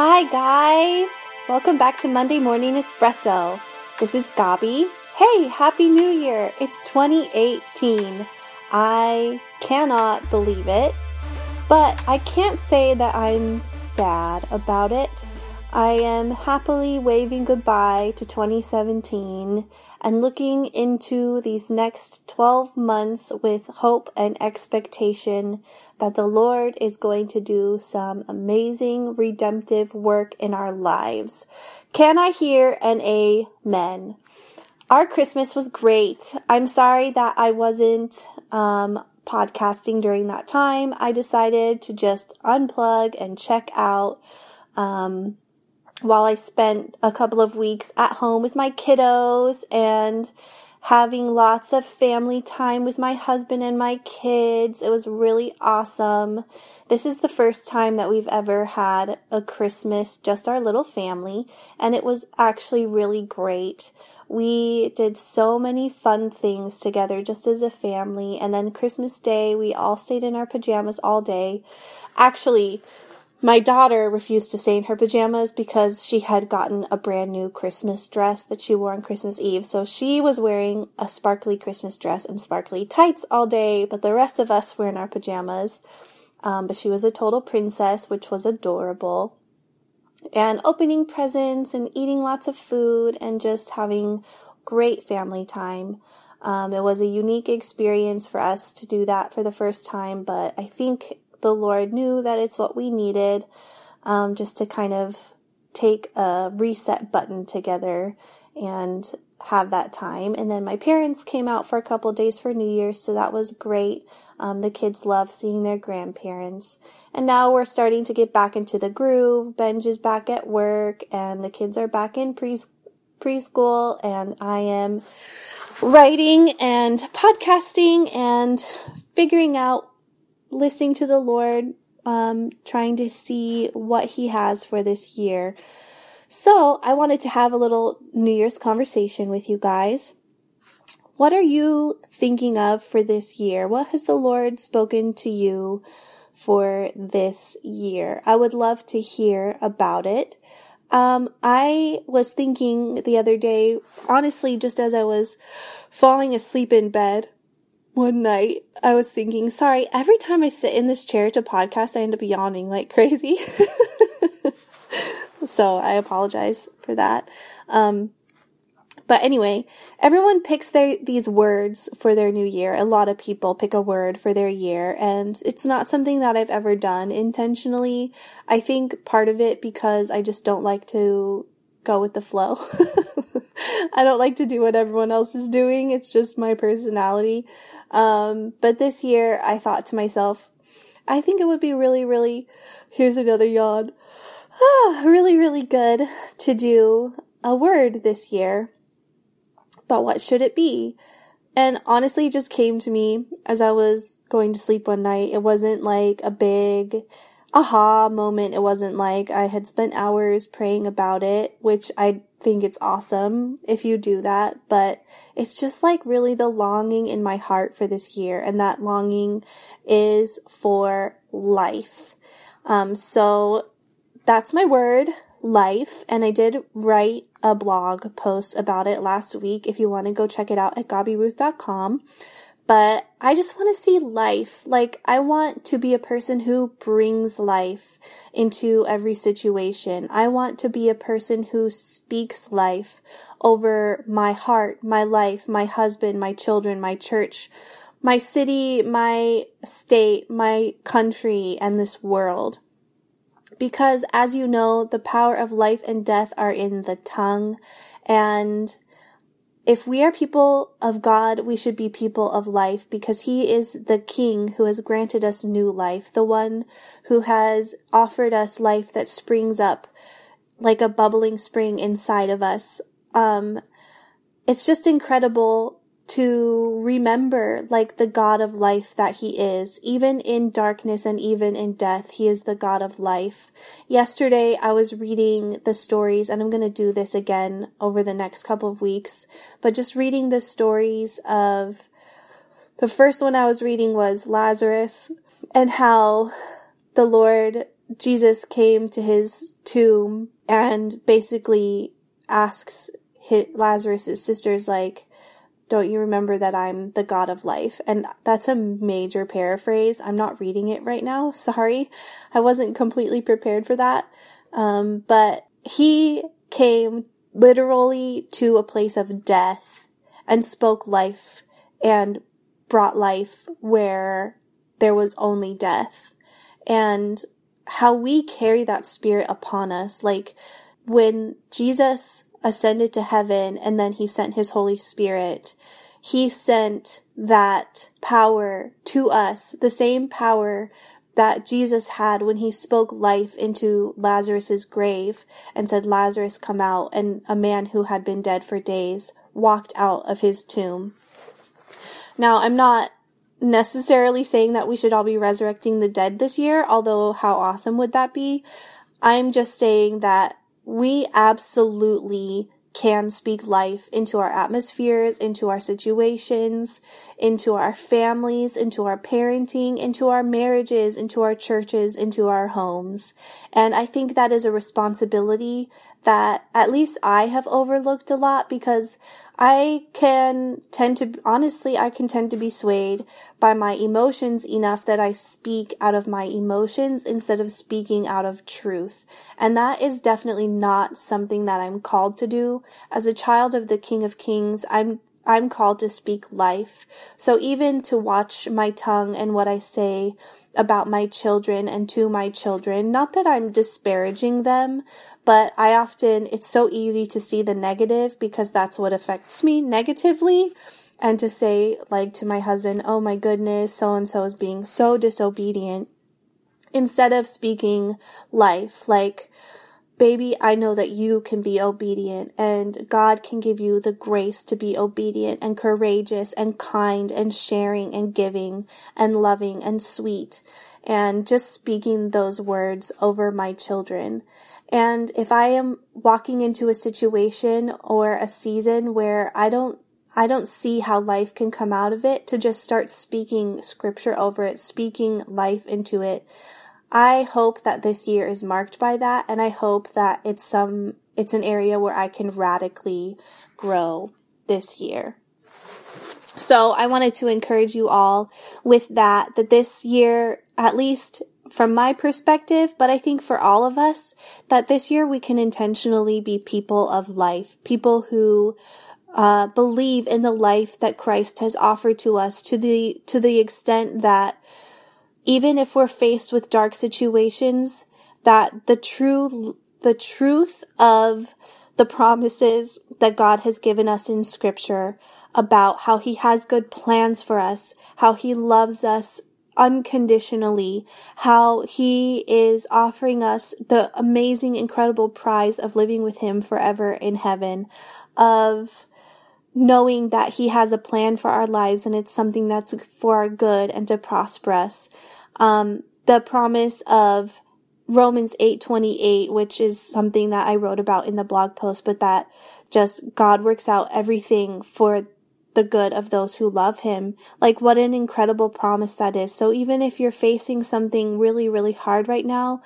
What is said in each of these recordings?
Hi, guys. Welcome back to Monday Morning Espresso. This is Gabi. Hey, Happy New Year. It's 2018. I cannot believe it, but I can't say that I'm sad about it. I am happily waving goodbye to 2017 and looking into these next 12 months with hope and expectation that the Lord is going to do some amazing redemptive work in our lives. Can I hear an amen? Our Christmas was great. I'm sorry that I wasn't um, podcasting during that time. I decided to just unplug and check out. Um, while I spent a couple of weeks at home with my kiddos and having lots of family time with my husband and my kids. It was really awesome. This is the first time that we've ever had a Christmas, just our little family, and it was actually really great. We did so many fun things together just as a family, and then Christmas Day, we all stayed in our pajamas all day. Actually, my daughter refused to stay in her pajamas because she had gotten a brand new Christmas dress that she wore on Christmas Eve. So she was wearing a sparkly Christmas dress and sparkly tights all day, but the rest of us were in our pajamas. Um, but she was a total princess, which was adorable. And opening presents and eating lots of food and just having great family time. Um, it was a unique experience for us to do that for the first time, but I think the Lord knew that it's what we needed um, just to kind of take a reset button together and have that time. And then my parents came out for a couple days for New Year's, so that was great. Um, the kids love seeing their grandparents. And now we're starting to get back into the groove. Benj is back at work, and the kids are back in pre- preschool, and I am writing and podcasting and figuring out listening to the Lord, um, trying to see what He has for this year. So I wanted to have a little New Year's conversation with you guys. What are you thinking of for this year? What has the Lord spoken to you for this year? I would love to hear about it. Um, I was thinking the other day, honestly, just as I was falling asleep in bed, one night I was thinking, sorry, every time I sit in this chair to podcast, I end up yawning like crazy. so I apologize for that. Um, but anyway, everyone picks their these words for their new year. A lot of people pick a word for their year, and it's not something that I've ever done intentionally. I think part of it because I just don't like to go with the flow. I don't like to do what everyone else is doing. It's just my personality. Um, but this year I thought to myself, I think it would be really, really, here's another yawn, ah, really, really good to do a word this year. But what should it be? And honestly, it just came to me as I was going to sleep one night. It wasn't like a big aha moment. It wasn't like I had spent hours praying about it, which I think it's awesome if you do that, but it's just like really the longing in my heart for this year, and that longing is for life. Um, so that's my word, life, and I did write a blog post about it last week. If you want to go check it out at gabiruth.com but I just want to see life. Like, I want to be a person who brings life into every situation. I want to be a person who speaks life over my heart, my life, my husband, my children, my church, my city, my state, my country, and this world. Because as you know, the power of life and death are in the tongue and if we are people of God, we should be people of life because He is the King who has granted us new life, the one who has offered us life that springs up like a bubbling spring inside of us. Um, it's just incredible to remember like the God of life that he is. Even in darkness and even in death, he is the God of life. Yesterday I was reading the stories and I'm going to do this again over the next couple of weeks, but just reading the stories of the first one I was reading was Lazarus and how the Lord Jesus came to his tomb and basically asks Lazarus' sisters, like, don't you remember that I'm the God of life? And that's a major paraphrase. I'm not reading it right now. Sorry. I wasn't completely prepared for that. Um, but he came literally to a place of death and spoke life and brought life where there was only death. And how we carry that spirit upon us, like when Jesus ascended to heaven and then he sent his Holy Spirit, he sent that power to us, the same power that Jesus had when he spoke life into Lazarus's grave and said, Lazarus, come out. And a man who had been dead for days walked out of his tomb. Now, I'm not necessarily saying that we should all be resurrecting the dead this year, although how awesome would that be? I'm just saying that we absolutely can speak life into our atmospheres, into our situations, into our families, into our parenting, into our marriages, into our churches, into our homes. And I think that is a responsibility that at least I have overlooked a lot because I can tend to, honestly, I can tend to be swayed by my emotions enough that I speak out of my emotions instead of speaking out of truth. And that is definitely not something that I'm called to do. As a child of the King of Kings, I'm I'm called to speak life. So even to watch my tongue and what I say about my children and to my children, not that I'm disparaging them, but I often, it's so easy to see the negative because that's what affects me negatively. And to say, like, to my husband, oh my goodness, so and so is being so disobedient. Instead of speaking life, like, baby, I know that you can be obedient and God can give you the grace to be obedient and courageous and kind and sharing and giving and loving and sweet. And just speaking those words over my children. And if I am walking into a situation or a season where I don't I don't see how life can come out of it to just start speaking scripture over it, speaking life into it. I hope that this year is marked by that and I hope that it's some it's an area where I can radically grow this year. So I wanted to encourage you all with that, that this year, at least from my perspective, but I think for all of us, that this year we can intentionally be people of life, people who uh, believe in the life that Christ has offered to us to the to the extent that even if we're faced with dark situations, that the true the truth of the promises that God has given us in Scripture about how He has good plans for us, how He loves us unconditionally, how he is offering us the amazing, incredible prize of living with him forever in heaven, of knowing that he has a plan for our lives and it's something that's for our good and to prosper us. Um, the promise of Romans 8:28 which is something that I wrote about in the blog post but that just God works out everything for the good of those who love him. Like what an incredible promise that is. So even if you're facing something really, really hard right now,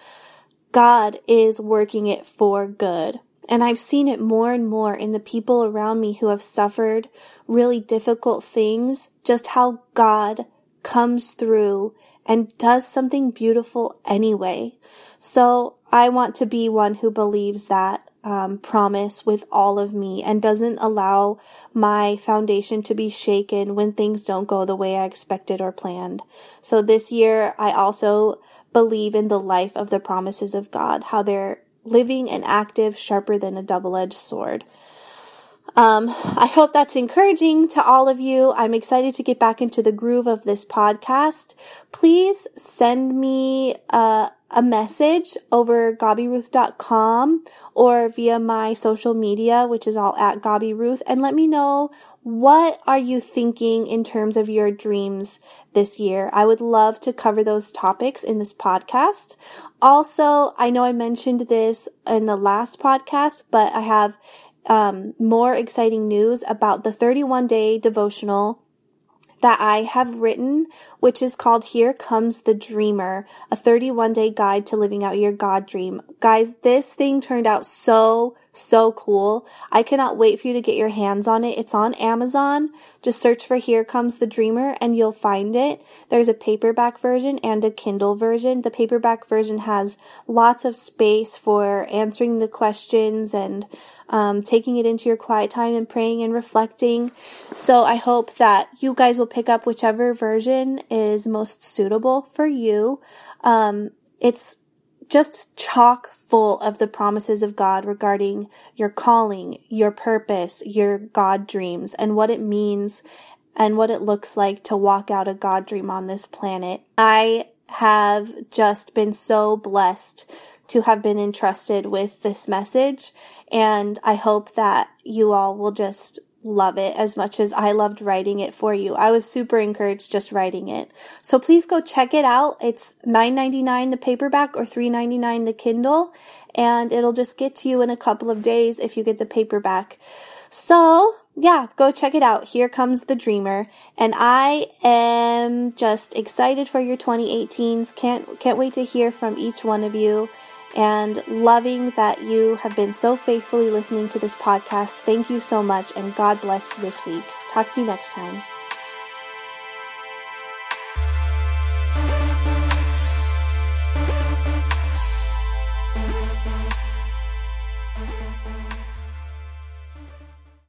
God is working it for good. And I've seen it more and more in the people around me who have suffered really difficult things, just how God comes through and does something beautiful anyway. So I want to be one who believes that um, promise with all of me and doesn't allow my foundation to be shaken when things don't go the way I expected or planned. So this year, I also believe in the life of the promises of God, how they're living and active, sharper than a double-edged sword. Um, I hope that's encouraging to all of you. I'm excited to get back into the groove of this podcast. Please send me uh, a message over gabiruth.com or via my social media, which is all at gabiruth, and let me know what are you thinking in terms of your dreams this year? I would love to cover those topics in this podcast. Also, I know I mentioned this in the last podcast, but I have um, more exciting news about the 31 day devotional that I have written, which is called Here Comes the Dreamer, a 31 day guide to living out your God dream. Guys, this thing turned out so, so cool. I cannot wait for you to get your hands on it. It's on Amazon. Just search for Here Comes the Dreamer and you'll find it. There's a paperback version and a Kindle version. The paperback version has lots of space for answering the questions and um, taking it into your quiet time and praying and reflecting. So I hope that you guys will pick up whichever version is most suitable for you. Um, it's just chock full of the promises of God regarding your calling, your purpose, your God dreams, and what it means and what it looks like to walk out a God dream on this planet. I have just been so blessed to have been entrusted with this message. And I hope that you all will just love it as much as I loved writing it for you. I was super encouraged just writing it. So please go check it out. It's $9.99 the paperback or $3.99 the Kindle and it'll just get to you in a couple of days if you get the paperback. So yeah, go check it out. Here comes the dreamer. And I am just excited for your 2018s. Can't, can't wait to hear from each one of you and loving that you have been so faithfully listening to this podcast. Thank you so much, and God bless you this week. Talk to you next time.